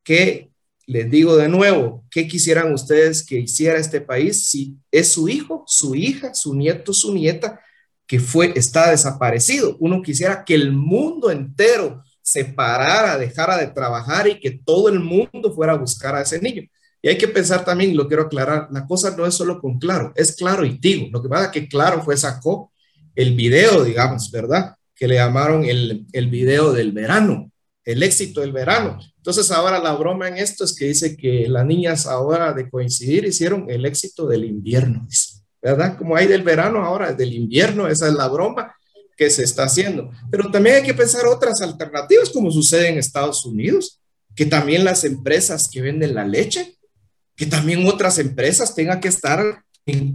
Que les digo de nuevo, ¿qué quisieran ustedes que hiciera este país si es su hijo, su hija, su nieto, su nieta que fue está desaparecido? Uno quisiera que el mundo entero se parara, dejara de trabajar y que todo el mundo fuera a buscar a ese niño. Y hay que pensar también, lo quiero aclarar, la cosa no es solo con Claro, es Claro y Tigo. Lo que pasa es que Claro fue sacó el video, digamos, ¿verdad? Que le llamaron el, el video del verano, el éxito del verano. Entonces ahora la broma en esto es que dice que las niñas ahora de coincidir hicieron el éxito del invierno, ¿verdad? Como hay del verano ahora, del invierno, esa es la broma que se está haciendo. Pero también hay que pensar otras alternativas como sucede en Estados Unidos, que también las empresas que venden la leche que también otras empresas tengan que estar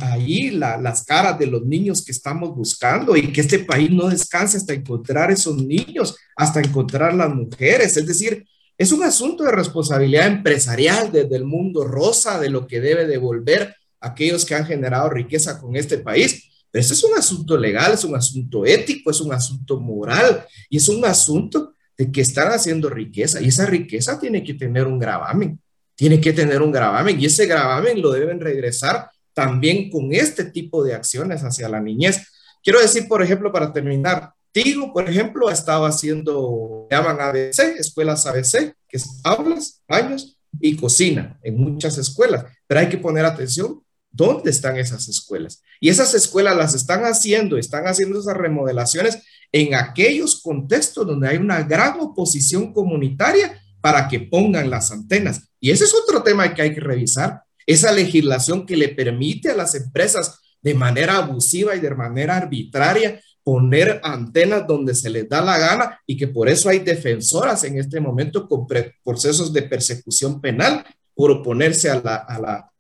ahí las caras de los niños que estamos buscando y que este país no descanse hasta encontrar esos niños, hasta encontrar las mujeres. Es decir, es un asunto de responsabilidad empresarial desde el mundo rosa de lo que debe devolver aquellos que han generado riqueza con este país. Pero este es un asunto legal, es un asunto ético, es un asunto moral y es un asunto de que están haciendo riqueza y esa riqueza tiene que tener un gravamen tiene que tener un gravamen y ese gravamen lo deben regresar también con este tipo de acciones hacia la niñez. Quiero decir, por ejemplo, para terminar, Tigo, por ejemplo, ha estado haciendo, llaman ABC, escuelas ABC, que es aulas, baños y cocina en muchas escuelas, pero hay que poner atención dónde están esas escuelas. Y esas escuelas las están haciendo, están haciendo esas remodelaciones en aquellos contextos donde hay una gran oposición comunitaria para que pongan las antenas. Y ese es otro tema que hay que revisar, esa legislación que le permite a las empresas de manera abusiva y de manera arbitraria poner antenas donde se les da la gana y que por eso hay defensoras en este momento con procesos de persecución penal por oponerse a,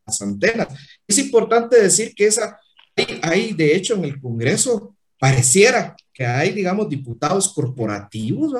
las antenas. Es importante decir que esa, hay, de hecho en el Congreso pareciera que hay, digamos, diputados corporativos,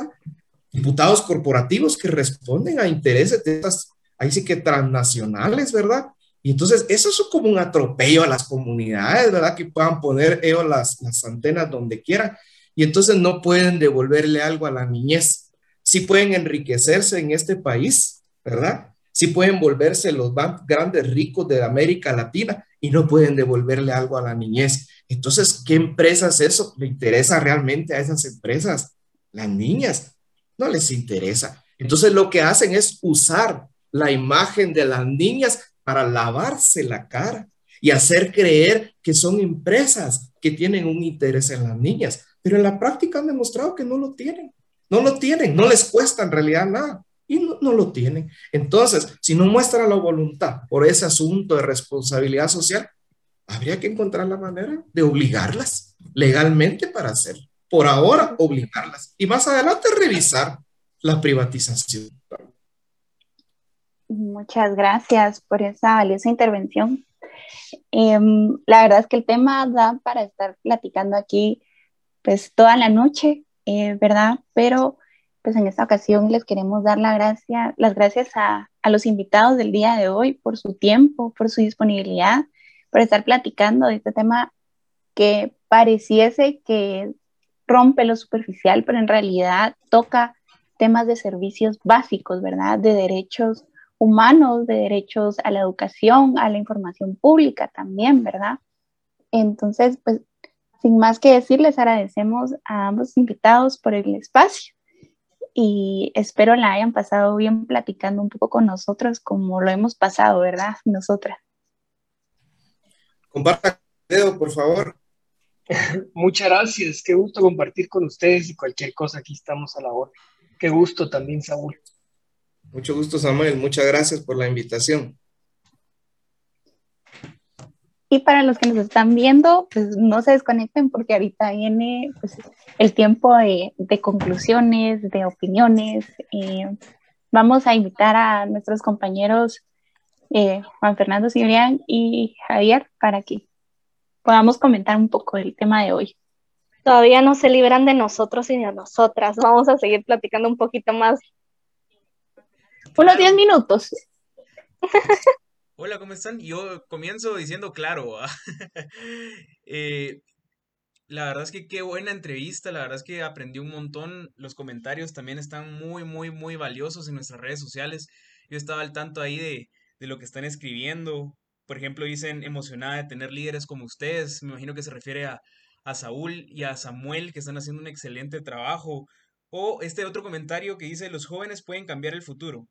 diputados corporativos que responden a intereses de estas, ahí sí que transnacionales, ¿verdad? Y entonces eso es como un atropello a las comunidades, ¿verdad? Que puedan poner ellos las, las antenas donde quieran y entonces no pueden devolverle algo a la niñez. Sí pueden enriquecerse en este país, ¿verdad? Sí pueden volverse los grandes ricos de América Latina y no pueden devolverle algo a la niñez. Entonces, ¿qué empresas eso le interesa realmente a esas empresas? Las niñas no les interesa. Entonces lo que hacen es usar la imagen de las niñas para lavarse la cara y hacer creer que son empresas que tienen un interés en las niñas, pero en la práctica han demostrado que no lo tienen, no lo tienen, no les cuesta en realidad nada y no, lo tienen. Entonces, si no muestran la voluntad por ese asunto de responsabilidad social, habría que encontrar la manera de obligarlas legalmente para hacerlo por ahora obligarlas y más adelante revisar la privatización. Muchas gracias por esa valiosa intervención. Em, la verdad es que el tema da para estar platicando aquí pues toda la noche, eh, ¿verdad? Pero pues en esta ocasión les queremos dar las gracias a, a los invitados del día de hoy por su tiempo, por su disponibilidad, por estar platicando de este tema que pareciese que rompe lo superficial, pero en realidad toca temas de servicios básicos, ¿verdad? De derechos humanos, de derechos a la educación, a la información pública también, ¿verdad? Entonces, pues, sin más que decir, les agradecemos a ambos invitados por el espacio y espero la hayan pasado bien platicando un poco con nosotros como lo hemos pasado, ¿verdad? Nosotras. Comparta el dedo, por favor. (laughs) Muchas gracias, qué gusto compartir con ustedes y cualquier cosa aquí estamos a la hora. Qué gusto también, Saúl. Mucho gusto, Samuel. Muchas gracias por la invitación. Y para los que nos están viendo, pues no se desconecten porque ahorita viene pues, el tiempo de, conclusiones, de opiniones. Eh, vamos a invitar a nuestros compañeros eh, Juan Fernando Cibrián y Javier para que podamos comentar un poco del tema de hoy. Todavía no se libran de nosotros y de nosotras. Vamos a seguir platicando un poquito más. Unos 10 minutos. (laughs) Hola, ¿cómo están? Yo comienzo diciendo claro. (laughs) eh, la verdad es que qué buena entrevista, la verdad es que aprendí un montón. Los comentarios también están muy, muy, muy valiosos en nuestras redes sociales. Yo estaba al tanto ahí de, de lo que están escribiendo por ejemplo, dicen emocionada de tener líderes como ustedes. Me imagino que se refiere a, Saúl y a Samuel, que están haciendo un excelente trabajo. O este otro comentario que dice, los jóvenes pueden cambiar el futuro.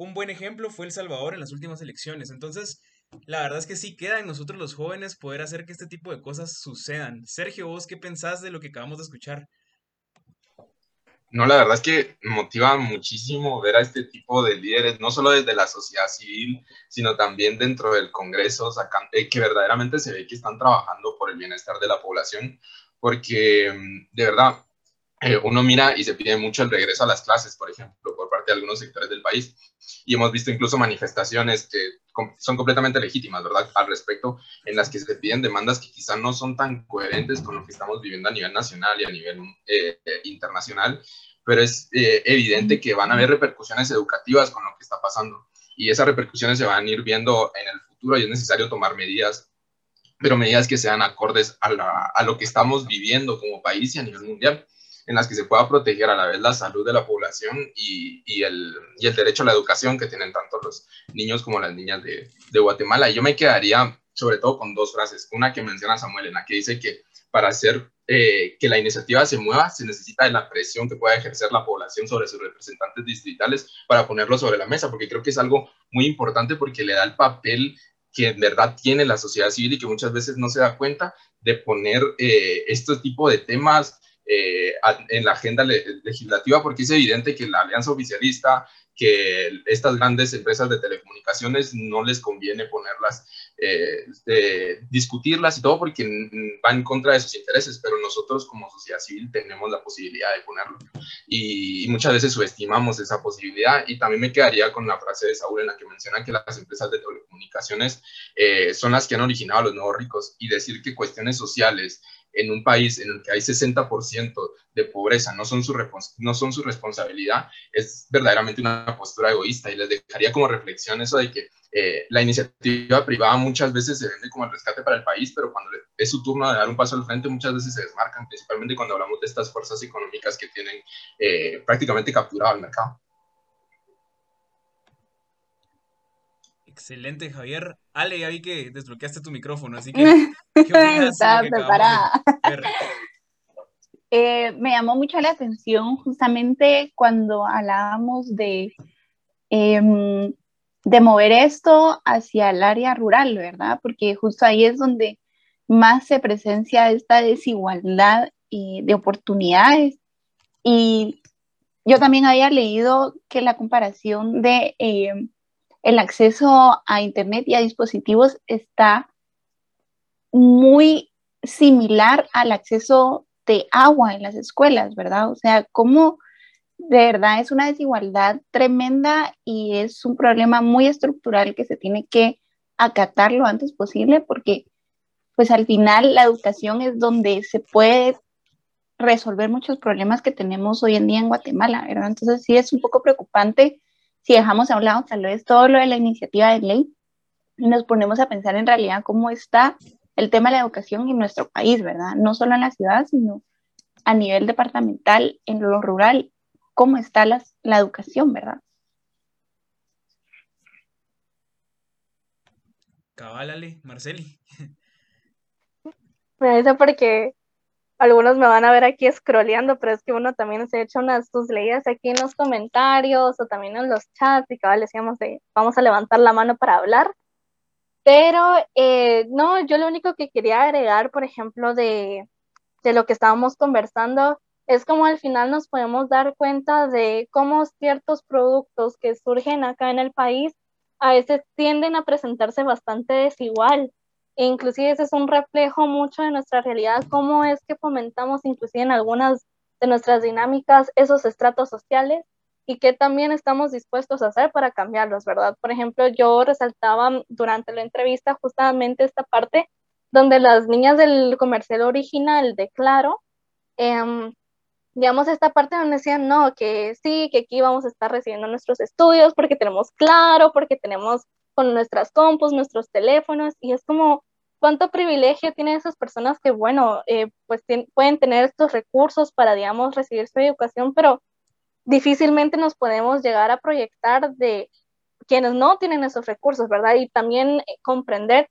Un buen ejemplo fue El Salvador en las últimas elecciones. Entonces, la verdad es que sí queda en nosotros los jóvenes poder hacer que este tipo de cosas sucedan. Sergio, ¿vos qué pensás de lo que acabamos de escuchar? No, la verdad es que motiva muchísimo ver a este tipo de líderes, no solo desde la sociedad civil, sino también dentro del Congreso, eh, que verdaderamente se ve que están trabajando por el bienestar de la población, porque mm, de verdad eh, uno mira y se pide mucho el regreso a las clases, por ejemplo, por parte de algunos sectores del país, y hemos visto incluso manifestaciones que son completamente legítimas, ¿verdad? Al respecto, en las que se piden demandas que quizá no son tan coherentes con lo que estamos viviendo a nivel nacional y a nivel eh, internacional, pero es eh, evidente que van a haber repercusiones educativas con lo que está pasando. Y esas repercusiones se van a ir viendo en el futuro y es necesario tomar medidas, pero medidas que sean acordes a, a lo que estamos viviendo como país y a nivel mundial en las que se pueda proteger a la vez la salud de la población y, y, el, y el, derecho a la educación que tienen tanto los niños como las niñas de, de, Guatemala. Y yo me quedaría sobre todo con dos frases. Una que menciona Samuel, en la que dice que para hacer eh, que la iniciativa se mueva se necesita de la presión que pueda ejercer la población sobre sus representantes distritales para ponerlo sobre la mesa, porque creo que es algo muy importante porque le da el papel que en verdad tiene la sociedad civil y que muchas veces no se da cuenta de poner eh, este tipo de temas eh, en la agenda legislativa, porque es evidente que la alianza oficialista, que estas grandes empresas de telecomunicaciones no les conviene ponerlas, eh, discutirlas y todo, porque va en contra de sus intereses, pero nosotros como sociedad civil tenemos la posibilidad de ponerlo. Y, muchas veces subestimamos esa posibilidad. Y también me quedaría con la frase de Saúl en la que menciona que las empresas de telecomunicaciones eh, son las que han originado a los nuevos ricos y decir que cuestiones sociales, en un país en el que hay 60% de pobreza no son, su no son su responsabilidad, es verdaderamente una postura egoísta y les dejaría como reflexión eso de que eh, la iniciativa privada muchas veces se vende como el rescate para el país, pero cuando es su turno de dar un paso al frente muchas veces se desmarcan, principalmente cuando hablamos de estas fuerzas económicas que tienen eh, prácticamente capturado el mercado. Excelente, Javier. Ale, ya vi que desbloqueaste tu micrófono, así que. (laughs) ¿qué Estaba preparada. (laughs) Eh, me llamó mucho la atención justamente cuando hablábamos de, em, de mover esto hacia el área rural, ¿verdad? Porque justo ahí es donde más se presencia esta desigualdad y de oportunidades. Y yo también había leído que la comparación de em, el acceso a Internet y a dispositivos está muy similar al acceso de agua en las escuelas, ¿verdad? O sea, cómo de verdad es una desigualdad tremenda y es un problema muy estructural que se tiene que acatar lo antes posible porque pues al final la educación es donde se puede resolver muchos problemas que tenemos hoy en día en Guatemala, ¿verdad? Entonces sí es un poco preocupante si dejamos a un lado tal vez todo lo de la iniciativa de ley y nos ponemos a pensar en realidad cómo está el tema de la educación en nuestro país, ¿verdad? No solo en la ciudad, sino a nivel departamental, en lo rural, cómo está la, la educación, ¿verdad? Cabálale, Marceli. Me porque algunos me van a ver aquí scrolleando, pero es que uno también se echa unas sus leídas aquí en los comentarios o también en los chats y cabal decíamos de vamos a levantar la mano para hablar. Pero eh, no, yo lo único que quería agregar, por ejemplo, de, de lo que estábamos conversando, es como al final nos podemos dar cuenta de cómo ciertos productos que surgen acá en el país a veces tienden a presentarse bastante desigual inclusive ese es un reflejo mucho de nuestra realidad, cómo es que fomentamos inclusive en algunas de nuestras dinámicas esos estratos sociales y qué también estamos dispuestos a hacer para cambiarlos, ¿verdad? Por ejemplo, yo resaltaba durante la entrevista justamente esta parte donde las niñas del comercial original de Claro, eh, digamos, esta parte donde decían, no, que sí, que aquí vamos a estar recibiendo nuestros estudios porque tenemos Claro, porque tenemos con nuestras compus, nuestros teléfonos, y es como, cuánto privilegio tienen esas personas que, bueno, eh, pues pueden tener estos recursos para, digamos, recibir su educación, pero difícilmente nos podemos llegar a proyectar de quienes no tienen esos recursos, ¿verdad? Y también eh, comprender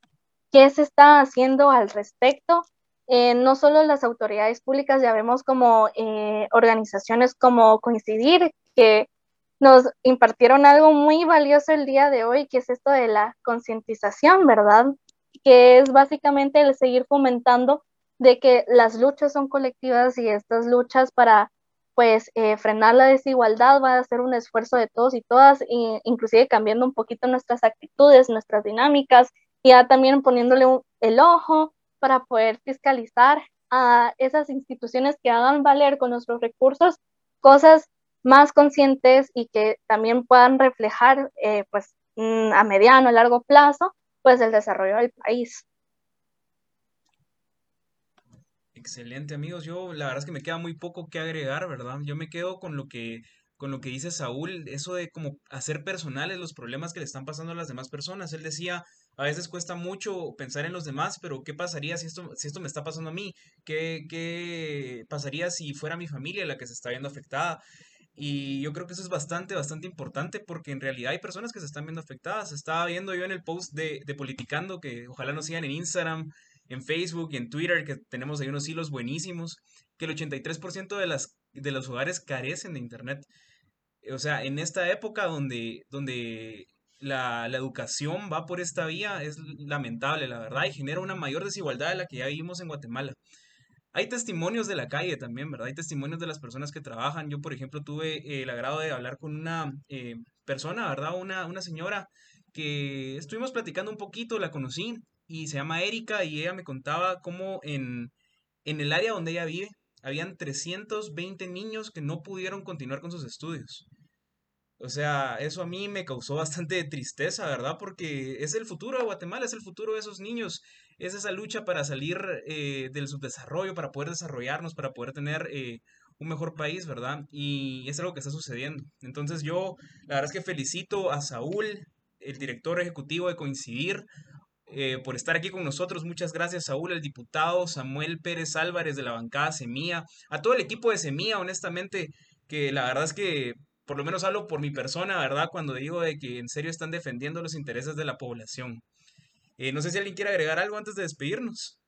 qué se está haciendo al respecto eh, no solo las autoridades públicas, ya vemos como eh, organizaciones como Coincidir, que nos impartieron algo muy valioso el día de hoy, que es esto de la concientización, ¿verdad? Que es básicamente el seguir fomentando de que las luchas son colectivas y estas luchas para pues eh, frenar la desigualdad va a ser un esfuerzo de todos y todas, inclusive cambiando un poquito nuestras actitudes, nuestras dinámicas, y ya también poniéndole el ojo para poder fiscalizar a esas instituciones que hagan valer con nuestros recursos cosas más conscientes y que también puedan reflejar eh, pues mm, a mediano, a largo plazo, pues el desarrollo del país. Excelente, amigos. Yo la verdad es que me queda muy poco que agregar, ¿verdad? Yo me quedo con lo que con lo que dice Saúl, eso de como hacer personales los problemas que le están pasando a las demás personas. Él decía, a veces cuesta mucho pensar en los demás, pero ¿qué pasaría si esto, si esto me está pasando a mí? ¿Qué, ¿Qué pasaría si fuera mi familia la que se está viendo afectada? Y yo creo que eso es bastante, bastante importante porque en realidad hay personas que se están viendo afectadas. Estaba viendo yo en el post de, Politicando, que ojalá nos sigan en Instagram, en Facebook y en Twitter, que tenemos ahí unos hilos buenísimos, que el 83% de, las, de los hogares carecen de Internet. O sea, en esta época donde, donde la, la, educación va por esta vía es lamentable, la verdad, y genera una mayor desigualdad de la que ya vivimos en Guatemala. Hay testimonios de la calle también, ¿verdad? Hay testimonios de las personas que trabajan. Yo, por ejemplo, tuve eh, el agrado de hablar con una eh, persona, ¿verdad? Una, una señora que estuvimos platicando un poquito, la conocí y se llama Erika y ella me contaba cómo en, en el área donde ella vive habían 320 niños que no pudieron continuar con sus estudios. O sea, eso a mí me causó bastante tristeza, ¿verdad? Porque es el futuro de Guatemala, es el futuro de esos niños, es esa lucha para salir eh, del subdesarrollo, para poder desarrollarnos, para poder tener eh, un mejor país, ¿verdad? Y es algo que está sucediendo. Entonces yo, la verdad es que felicito a Saúl, el director ejecutivo de Coincidir, eh, por estar aquí con nosotros. Muchas gracias, Saúl, el diputado Samuel Pérez Álvarez de la bancada Semilla, a todo el equipo de Semilla, honestamente, que la verdad es que por lo menos hablo por mi persona, ¿verdad? Cuando digo de que en serio están defendiendo los intereses de la población. Eh, no sé si alguien quiere agregar algo antes de despedirnos.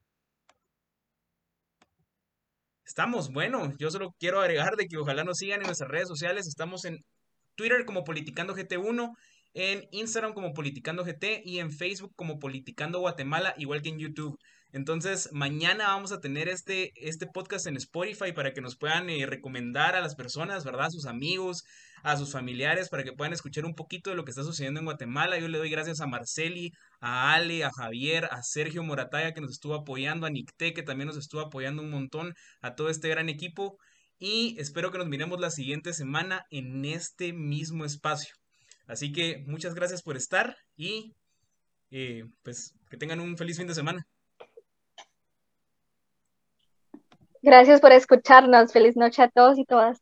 Estamos, bueno, yo solo quiero agregar de que ojalá nos sigan en nuestras redes sociales. Estamos en Twitter como Politicando GT1, en Instagram como Politicando GT y en Facebook como Politicando Guatemala, igual que en YouTube. Entonces, mañana vamos a tener este, este podcast en Spotify para que nos puedan eh, recomendar a las personas, ¿verdad? A sus amigos, a sus familiares, para que puedan escuchar un poquito de lo que está sucediendo en Guatemala. Yo le doy gracias a Marceli, a Ale, a Javier, a Sergio Morataya que nos estuvo apoyando, a Nicté que también nos estuvo apoyando un montón, a todo este gran equipo. Y espero que nos miremos la siguiente semana en este mismo espacio. Así que muchas gracias por estar y eh, pues que tengan un feliz fin de semana. Gracias por escucharnos. Feliz noche a todos y todas.